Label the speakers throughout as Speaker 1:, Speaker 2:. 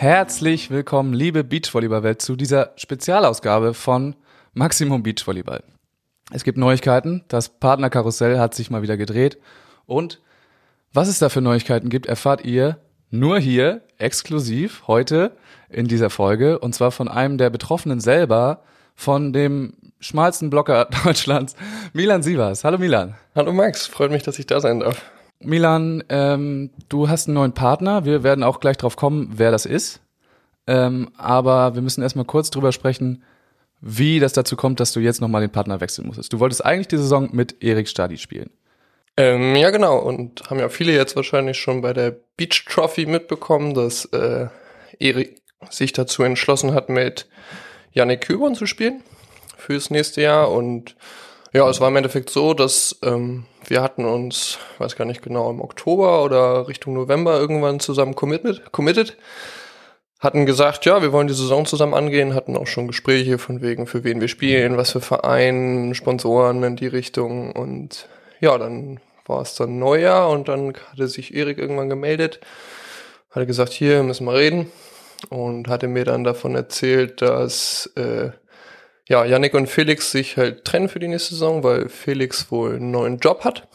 Speaker 1: Herzlich willkommen, liebe Beachvolleyball-Welt, zu dieser Spezialausgabe von Maximum Beachvolleyball. Es gibt Neuigkeiten, das Partnerkarussell hat sich mal wieder gedreht und was es da für Neuigkeiten gibt, erfahrt ihr nur hier, exklusiv, heute in dieser Folge und zwar von einem der Betroffenen selber, von dem schmalsten Blocker Deutschlands, Milan Sievers. Hallo Milan.
Speaker 2: Hallo Max, freut mich, dass ich da sein darf.
Speaker 1: Milan, ähm, du hast einen neuen Partner. Wir werden auch gleich drauf kommen, wer das ist. Ähm, aber wir müssen erstmal kurz drüber sprechen, wie das dazu kommt, dass du jetzt nochmal den Partner wechseln musstest. Du wolltest eigentlich die Saison mit Erik Stadi spielen.
Speaker 2: Ähm, ja, genau. Und haben ja viele jetzt wahrscheinlich schon bei der Beach Trophy mitbekommen, dass äh, Erik sich dazu entschlossen hat, mit Yannick Kübern zu spielen fürs nächste Jahr. Und ja, es war im Endeffekt so, dass ähm, wir hatten uns, weiß gar nicht genau, im Oktober oder Richtung November irgendwann zusammen committed, committed. Hatten gesagt, ja, wir wollen die Saison zusammen angehen, hatten auch schon Gespräche von wegen, für wen wir spielen, was für Vereine, Sponsoren in die Richtung. Und ja, dann war es dann Neujahr und dann hatte sich Erik irgendwann gemeldet, hatte gesagt, hier müssen wir reden und hatte mir dann davon erzählt, dass äh, ja, Yannick und Felix sich halt trennen für die nächste Saison, weil Felix wohl einen neuen Job hat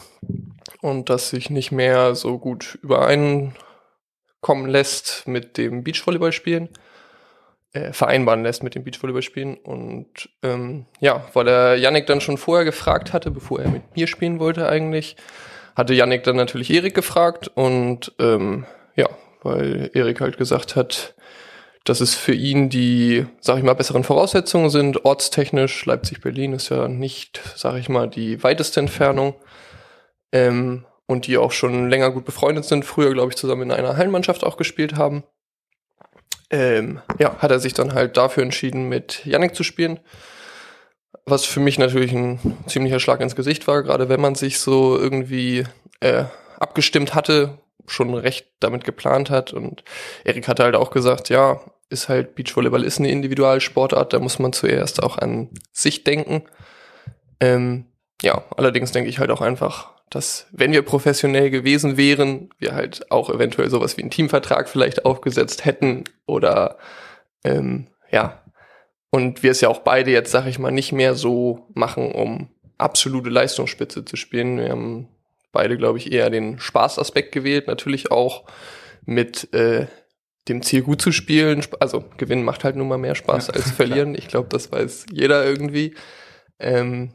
Speaker 2: und das sich nicht mehr so gut übereinkommen lässt mit dem Beachvolleyball spielen, äh, vereinbaren lässt mit dem Beachvolleyball spielen. Und ähm, ja, weil er Yannick dann schon vorher gefragt hatte, bevor er mit mir spielen wollte eigentlich, hatte Yannick dann natürlich Erik gefragt und ähm, ja, weil Erik halt gesagt hat, dass es für ihn die, sag ich mal, besseren Voraussetzungen sind. Ortstechnisch, Leipzig-Berlin ist ja nicht, sag ich mal, die weiteste Entfernung. Ähm, und die auch schon länger gut befreundet sind, früher, glaube ich, zusammen in einer Hallenmannschaft auch gespielt haben. Ähm, ja, hat er sich dann halt dafür entschieden, mit Yannick zu spielen. Was für mich natürlich ein ziemlicher Schlag ins Gesicht war, gerade wenn man sich so irgendwie äh, abgestimmt hatte, schon recht damit geplant hat. Und Erik hatte halt auch gesagt, ja, ist halt Beachvolleyball ist eine Individualsportart, da muss man zuerst auch an sich denken. Ähm, ja, allerdings denke ich halt auch einfach, dass wenn wir professionell gewesen wären, wir halt auch eventuell sowas wie einen Teamvertrag vielleicht aufgesetzt hätten oder ähm, ja, und wir es ja auch beide jetzt, sag ich mal, nicht mehr so machen, um absolute Leistungsspitze zu spielen. Wir haben beide, glaube ich, eher den Spaßaspekt gewählt, natürlich auch mit äh, dem Ziel gut zu spielen. Also gewinnen macht halt nun mal mehr Spaß ja, als verlieren. Klar. Ich glaube, das weiß jeder irgendwie. Ähm,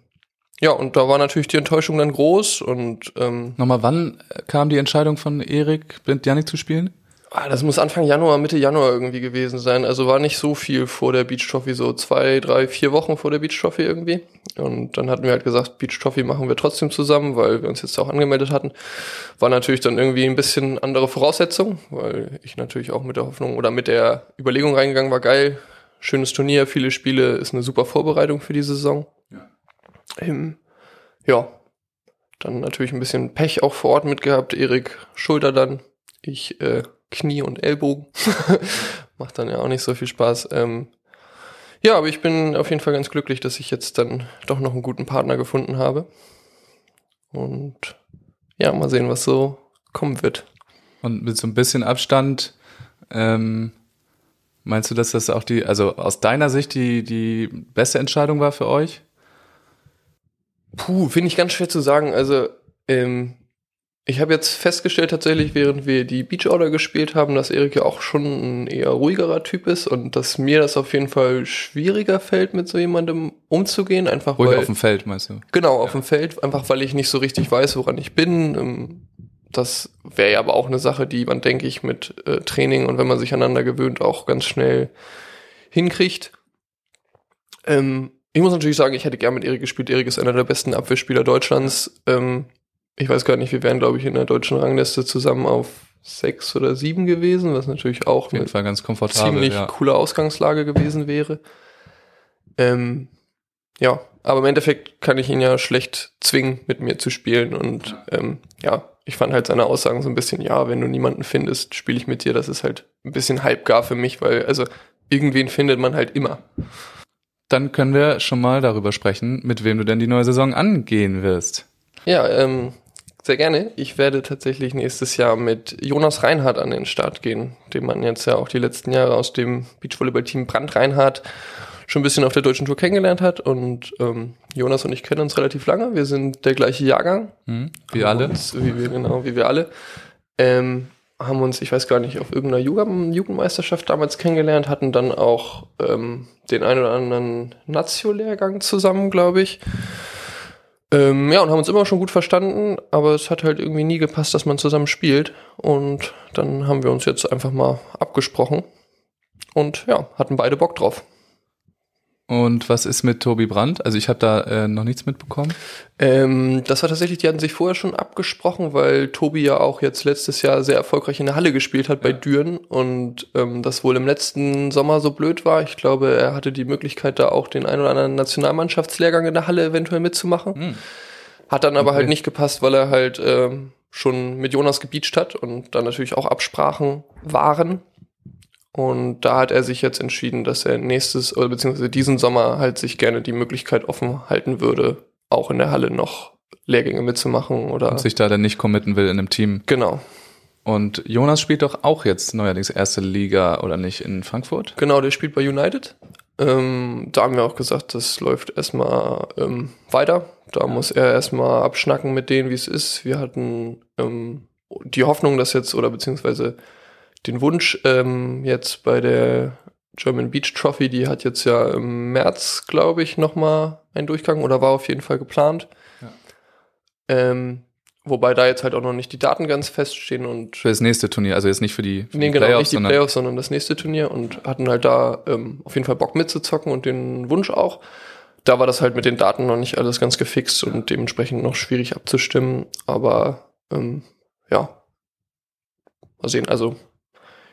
Speaker 2: ja, und da war natürlich die Enttäuschung dann groß und ähm,
Speaker 1: Nochmal, wann kam die Entscheidung von Erik, Blind Janik zu spielen?
Speaker 2: Ah, das muss Anfang Januar, Mitte Januar irgendwie gewesen sein. Also war nicht so viel vor der Beach Trophy, so zwei, drei, vier Wochen vor der Beach Trophy irgendwie. Und dann hatten wir halt gesagt, Beach Trophy machen wir trotzdem zusammen, weil wir uns jetzt auch angemeldet hatten. War natürlich dann irgendwie ein bisschen andere Voraussetzung, weil ich natürlich auch mit der Hoffnung oder mit der Überlegung reingegangen war, geil, schönes Turnier, viele Spiele, ist eine super Vorbereitung für die Saison. Ja. Ähm, ja. Dann natürlich ein bisschen Pech auch vor Ort mitgehabt. Erik Schulter dann. Ich äh, Knie und Ellbogen. Macht dann ja auch nicht so viel Spaß. Ähm, ja, aber ich bin auf jeden Fall ganz glücklich, dass ich jetzt dann doch noch einen guten Partner gefunden habe. Und ja, mal sehen, was so kommen wird.
Speaker 1: Und mit so ein bisschen Abstand, ähm, meinst du, dass das auch die, also aus deiner Sicht die, die beste Entscheidung war für euch?
Speaker 2: Puh, finde ich ganz schwer zu sagen. Also, ähm, ich habe jetzt festgestellt tatsächlich, während wir die Beach Order gespielt haben, dass Erik ja auch schon ein eher ruhigerer Typ ist und dass mir das auf jeden Fall schwieriger fällt, mit so jemandem umzugehen. Einfach
Speaker 1: Ruhig weil, auf dem Feld, meinst du?
Speaker 2: Genau, auf ja. dem Feld, einfach weil ich nicht so richtig weiß, woran ich bin. Ähm, das wäre ja aber auch eine Sache, die man, denke ich, mit äh, Training und wenn man sich aneinander gewöhnt, auch ganz schnell hinkriegt. Ähm, ich muss natürlich sagen, ich hätte gern mit Erik gespielt. Erik ist einer der besten Abwehrspieler Deutschlands. Ähm, ich weiß gar nicht, wir wären, glaube ich, in der deutschen Rangliste zusammen auf sechs oder sieben gewesen, was natürlich auch
Speaker 1: auf jeden Fall ganz komfortabel,
Speaker 2: ziemlich ja. coole Ausgangslage gewesen wäre. Ähm, ja, aber im Endeffekt kann ich ihn ja schlecht zwingen, mit mir zu spielen. Und ähm, ja, ich fand halt seine Aussagen so ein bisschen, ja, wenn du niemanden findest, spiele ich mit dir. Das ist halt ein bisschen halbgar für mich, weil, also, irgendwen findet man halt immer.
Speaker 1: Dann können wir schon mal darüber sprechen, mit wem du denn die neue Saison angehen wirst.
Speaker 2: Ja, ähm, sehr gerne. Ich werde tatsächlich nächstes Jahr mit Jonas Reinhardt an den Start gehen, den man jetzt ja auch die letzten Jahre aus dem Beachvolleyball-Team Brand Reinhardt schon ein bisschen auf der deutschen Tour kennengelernt hat. Und ähm, Jonas und ich kennen uns relativ lange. Wir sind der gleiche Jahrgang.
Speaker 1: Hm, wie alle.
Speaker 2: Uns, wie wir, genau, wie wir alle. Ähm, haben uns, ich weiß gar nicht, auf irgendeiner Jugend Jugendmeisterschaft damals kennengelernt, hatten dann auch ähm, den einen oder anderen Nazio-Lehrgang zusammen, glaube ich. Ähm, ja, und haben uns immer schon gut verstanden, aber es hat halt irgendwie nie gepasst, dass man zusammen spielt. Und dann haben wir uns jetzt einfach mal abgesprochen und ja, hatten beide Bock drauf.
Speaker 1: Und was ist mit Tobi Brandt? Also ich habe da äh, noch nichts mitbekommen.
Speaker 2: Ähm, das war tatsächlich, die hatten sich vorher schon abgesprochen, weil Tobi ja auch jetzt letztes Jahr sehr erfolgreich in der Halle gespielt hat bei Düren und ähm, das wohl im letzten Sommer so blöd war. Ich glaube, er hatte die Möglichkeit, da auch den ein oder anderen Nationalmannschaftslehrgang in der Halle eventuell mitzumachen. Hm. Hat dann aber halt okay. halt nicht gepasst, weil er halt ähm, schon mit Jonas gebeacht hat und dann natürlich auch Absprachen waren. Und da hat er sich jetzt entschieden, dass er nächstes oder beziehungsweise diesen Sommer halt sich gerne die Möglichkeit offen halten würde, auch in der Halle noch Lehrgänge mitzumachen oder. Und
Speaker 1: sich da dann nicht committen will in einem Team.
Speaker 2: Genau.
Speaker 1: Und Jonas spielt doch auch jetzt neuerdings erste Liga oder nicht in Frankfurt?
Speaker 2: Genau, der spielt bei United. Ähm, da haben wir auch gesagt, das läuft erstmal ähm, weiter. Da muss er erstmal abschnacken mit denen, wie es ist. Wir hatten ähm, die Hoffnung, dass jetzt, oder beziehungsweise den Wunsch ähm, jetzt bei der German Beach Trophy, die hat jetzt ja im März, glaube ich, nochmal einen Durchgang oder war auf jeden Fall geplant. Ja. Ähm, wobei da jetzt halt auch noch nicht die Daten ganz feststehen und.
Speaker 1: Für das nächste Turnier, also jetzt nicht für die, für
Speaker 2: nee, die genau, Playoffs, nicht die sondern Playoffs, sondern das nächste Turnier und hatten halt da ähm, auf jeden Fall Bock mitzuzocken und den Wunsch auch. Da war das halt mit den Daten noch nicht alles ganz gefixt und dementsprechend noch schwierig abzustimmen, aber ähm, ja. Mal sehen, also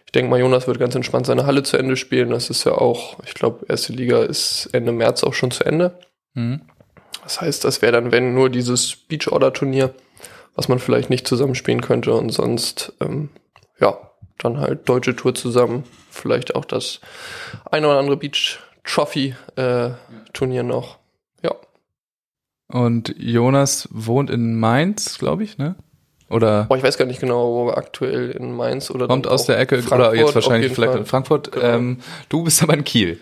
Speaker 2: ich denke mal, Jonas wird ganz entspannt seine Halle zu Ende spielen. Das ist ja auch, ich glaube, erste Liga ist Ende März auch schon zu Ende. Mhm. Das heißt, das wäre dann, wenn nur dieses Beach-Order-Turnier, was man vielleicht nicht zusammenspielen könnte und sonst, ähm, ja, dann halt deutsche Tour zusammen. Vielleicht auch das eine oder andere Beach-Trophy-Turnier äh, noch. Ja.
Speaker 1: Und Jonas wohnt in Mainz, glaube ich, ne? Oder
Speaker 2: Boah, ich weiß gar nicht genau, wo wir aktuell in Mainz oder
Speaker 1: kommt aus der Ecke Frankfurt oder jetzt wahrscheinlich vielleicht Fall. in Frankfurt. Genau. Ähm, du bist aber in Kiel.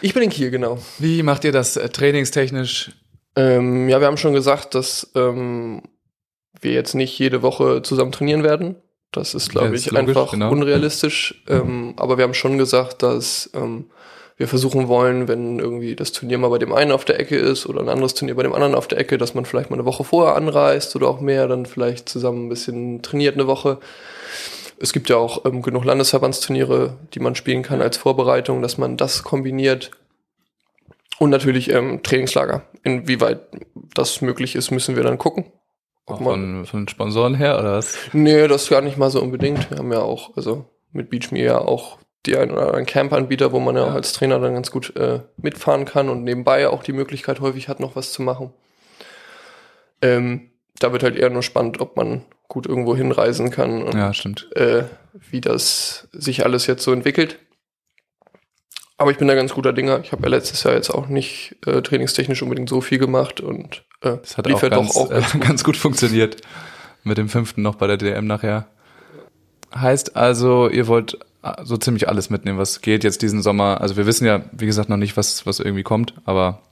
Speaker 2: Ich bin in Kiel, genau.
Speaker 1: Wie macht ihr das äh, trainingstechnisch?
Speaker 2: Ähm, ja, wir haben schon gesagt, dass ähm, wir jetzt nicht jede Woche zusammen trainieren werden. Das ist, glaube ich, logisch, einfach genau. unrealistisch. Ähm, aber wir haben schon gesagt, dass ähm, wir versuchen wollen, wenn irgendwie das Turnier mal bei dem einen auf der Ecke ist oder ein anderes Turnier bei dem anderen auf der Ecke, dass man vielleicht mal eine Woche vorher anreist oder auch mehr, dann vielleicht zusammen ein bisschen trainiert eine Woche. Es gibt ja auch ähm, genug Landesverbandsturniere, die man spielen kann als Vorbereitung, dass man das kombiniert. Und natürlich ähm, Trainingslager. Inwieweit das möglich ist, müssen wir dann gucken.
Speaker 1: Auch von, von Sponsoren her oder was?
Speaker 2: Nee, das gar nicht mal so unbedingt. Wir haben ja auch, also mit BeachMe ja auch die ein oder anderen Camp-Anbieter, wo man ja, ja, als Trainer dann ganz gut äh, mitfahren kann und nebenbei auch die Möglichkeit häufig hat, noch was zu machen. Ähm, da wird halt eher nur spannend, ob man gut irgendwo hinreisen kann
Speaker 1: und ja, stimmt.
Speaker 2: Äh, wie das sich alles jetzt so entwickelt. Aber ich bin da ganz guter Dinger. Ich habe ja letztes Jahr jetzt auch nicht äh, trainingstechnisch unbedingt so viel gemacht und
Speaker 1: äh, das hat auch, ganz, auch äh, ganz gut funktioniert. Mit dem fünften noch bei der DM nachher. Heißt also, ihr wollt so ziemlich alles mitnehmen, was geht jetzt diesen Sommer. Also wir wissen ja, wie gesagt, noch nicht, was, was irgendwie kommt, aber.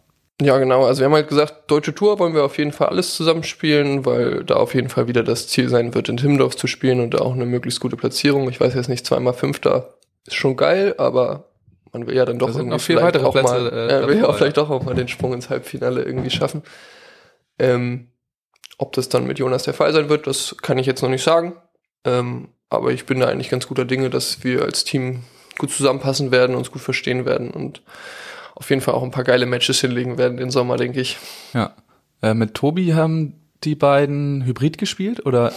Speaker 2: Ja, genau. Also wir haben halt gesagt, deutsche Tour wollen wir auf jeden Fall alles zusammenspielen, weil da auf jeden Fall wieder das Ziel sein wird, in Timmendorf zu spielen und da auch eine möglichst gute Platzierung. Ich weiß jetzt nicht, zweimal Fünfter ist schon geil, aber man will ja dann doch
Speaker 1: irgendwie noch viel weitere
Speaker 2: auch
Speaker 1: Plätze,
Speaker 2: mal, äh, äh will ja auch vielleicht doch auch mal den Sprung ins Halbfinale irgendwie schaffen. Ähm, ob das dann mit Jonas der Fall sein wird, das kann ich jetzt noch nicht sagen. Ähm, aber ich bin da eigentlich ganz guter Dinge, dass wir als Team gut zusammenpassen werden, uns gut verstehen werden und auf jeden Fall auch ein paar geile Matches hinlegen werden den Sommer, denke ich.
Speaker 1: Ja. Äh, mit Tobi haben die beiden Hybrid gespielt oder?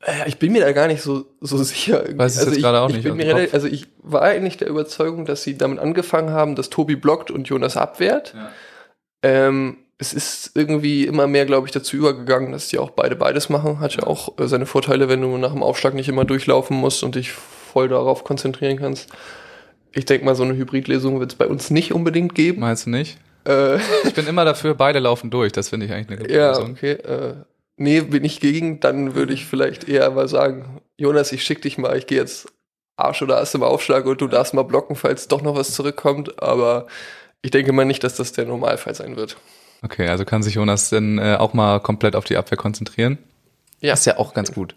Speaker 2: Äh, ich bin mir da gar nicht so, so sicher.
Speaker 1: Weiß also
Speaker 2: ich
Speaker 1: gerade auch
Speaker 2: ich
Speaker 1: nicht.
Speaker 2: Bin mir relativ, also ich war eigentlich der Überzeugung, dass sie damit angefangen haben, dass Tobi blockt und Jonas abwehrt. Ja. Ähm, es ist irgendwie immer mehr, glaube ich, dazu übergegangen, dass die auch beide beides machen. Hat ja auch äh, seine Vorteile, wenn du nach dem Aufschlag nicht immer durchlaufen musst und dich voll darauf konzentrieren kannst. Ich denke mal, so eine Hybridlesung wird es bei uns nicht unbedingt geben.
Speaker 1: Meinst du nicht? Äh, ich bin immer dafür, beide laufen durch. Das finde ich eigentlich eine
Speaker 2: gute ja, Lösung. okay. Äh, nee, bin ich gegen, dann würde ich vielleicht eher mal sagen, Jonas, ich schick dich mal, ich gehe jetzt Arsch oder Ass im Aufschlag und du darfst mal blocken, falls doch noch was zurückkommt. Aber ich denke mal nicht, dass das der Normalfall sein wird.
Speaker 1: Okay, also kann sich Jonas dann äh, auch mal komplett auf die Abwehr konzentrieren.
Speaker 2: Ja.
Speaker 1: Ist ja auch ganz gut.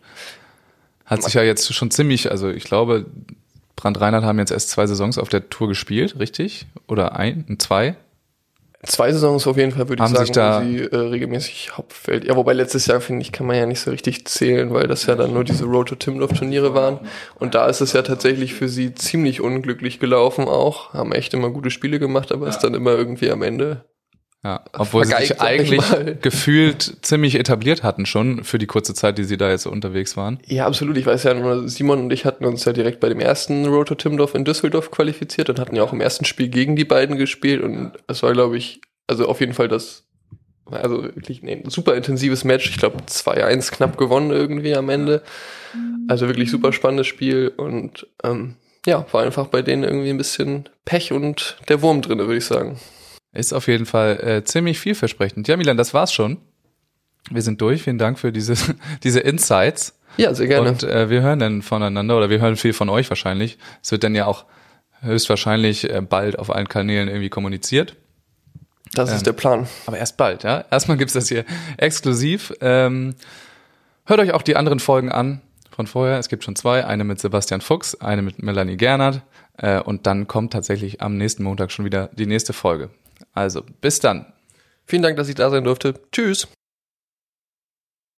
Speaker 1: Hat sich ja jetzt schon ziemlich, also ich glaube, Brand Reinhardt haben jetzt erst zwei Saisons auf der Tour gespielt, richtig? Oder ein, zwei?
Speaker 2: Zwei Saisons auf jeden Fall, würde ich
Speaker 1: Haben
Speaker 2: sagen,
Speaker 1: sich da-
Speaker 2: wo sie äh, regelmäßig Hauptfeld. Ja, wobei letztes Jahr, finde ich, kann man ja nicht so richtig zählen, weil das ja dann nur diese Road to Timloff Turniere waren. Und da ist es ja tatsächlich für sie ziemlich unglücklich gelaufen auch. Haben echt immer gute Spiele gemacht, aber ist dann immer irgendwie am Ende.
Speaker 1: Ja, obwohl sie sich eigentlich gefühlt ziemlich etabliert hatten schon für die kurze Zeit, die sie da jetzt unterwegs waren.
Speaker 2: Ja, absolut. Ich weiß ja Simon und ich hatten uns ja direkt bei dem ersten Road to Timdorf in Düsseldorf qualifiziert und hatten ja auch im ersten Spiel gegen die beiden gespielt und es war, glaube ich, also auf jeden Fall das, also wirklich ein super intensives Match. Ich glaube 2-1 knapp gewonnen irgendwie am Ende. Also wirklich super spannendes Spiel und ähm, ja, war einfach bei denen irgendwie ein bisschen Pech und der Wurm drin, würde ich sagen.
Speaker 1: Ist auf jeden Fall äh, ziemlich vielversprechend. Ja, Milan, das war's schon. Wir sind durch. Vielen Dank für diese, diese Insights.
Speaker 2: Ja, sehr gerne.
Speaker 1: Und äh, wir hören dann voneinander oder wir hören viel von euch wahrscheinlich. Es wird dann ja auch höchstwahrscheinlich äh, bald auf allen Kanälen irgendwie kommuniziert.
Speaker 2: das ist der Plan.
Speaker 1: Aber erst bald, ja. Erstmal gibt's das hier exklusiv. Ähm, hört euch auch die anderen Folgen an von vorher. Es gibt schon zwei. Eine mit Sebastian Fuchs, eine mit Melanie Gernert. Äh, und dann kommt tatsächlich am nächsten Montag schon wieder die nächste Folge. Also, bis dann.
Speaker 2: Vielen Dank, dass ich da sein durfte. Tschüss.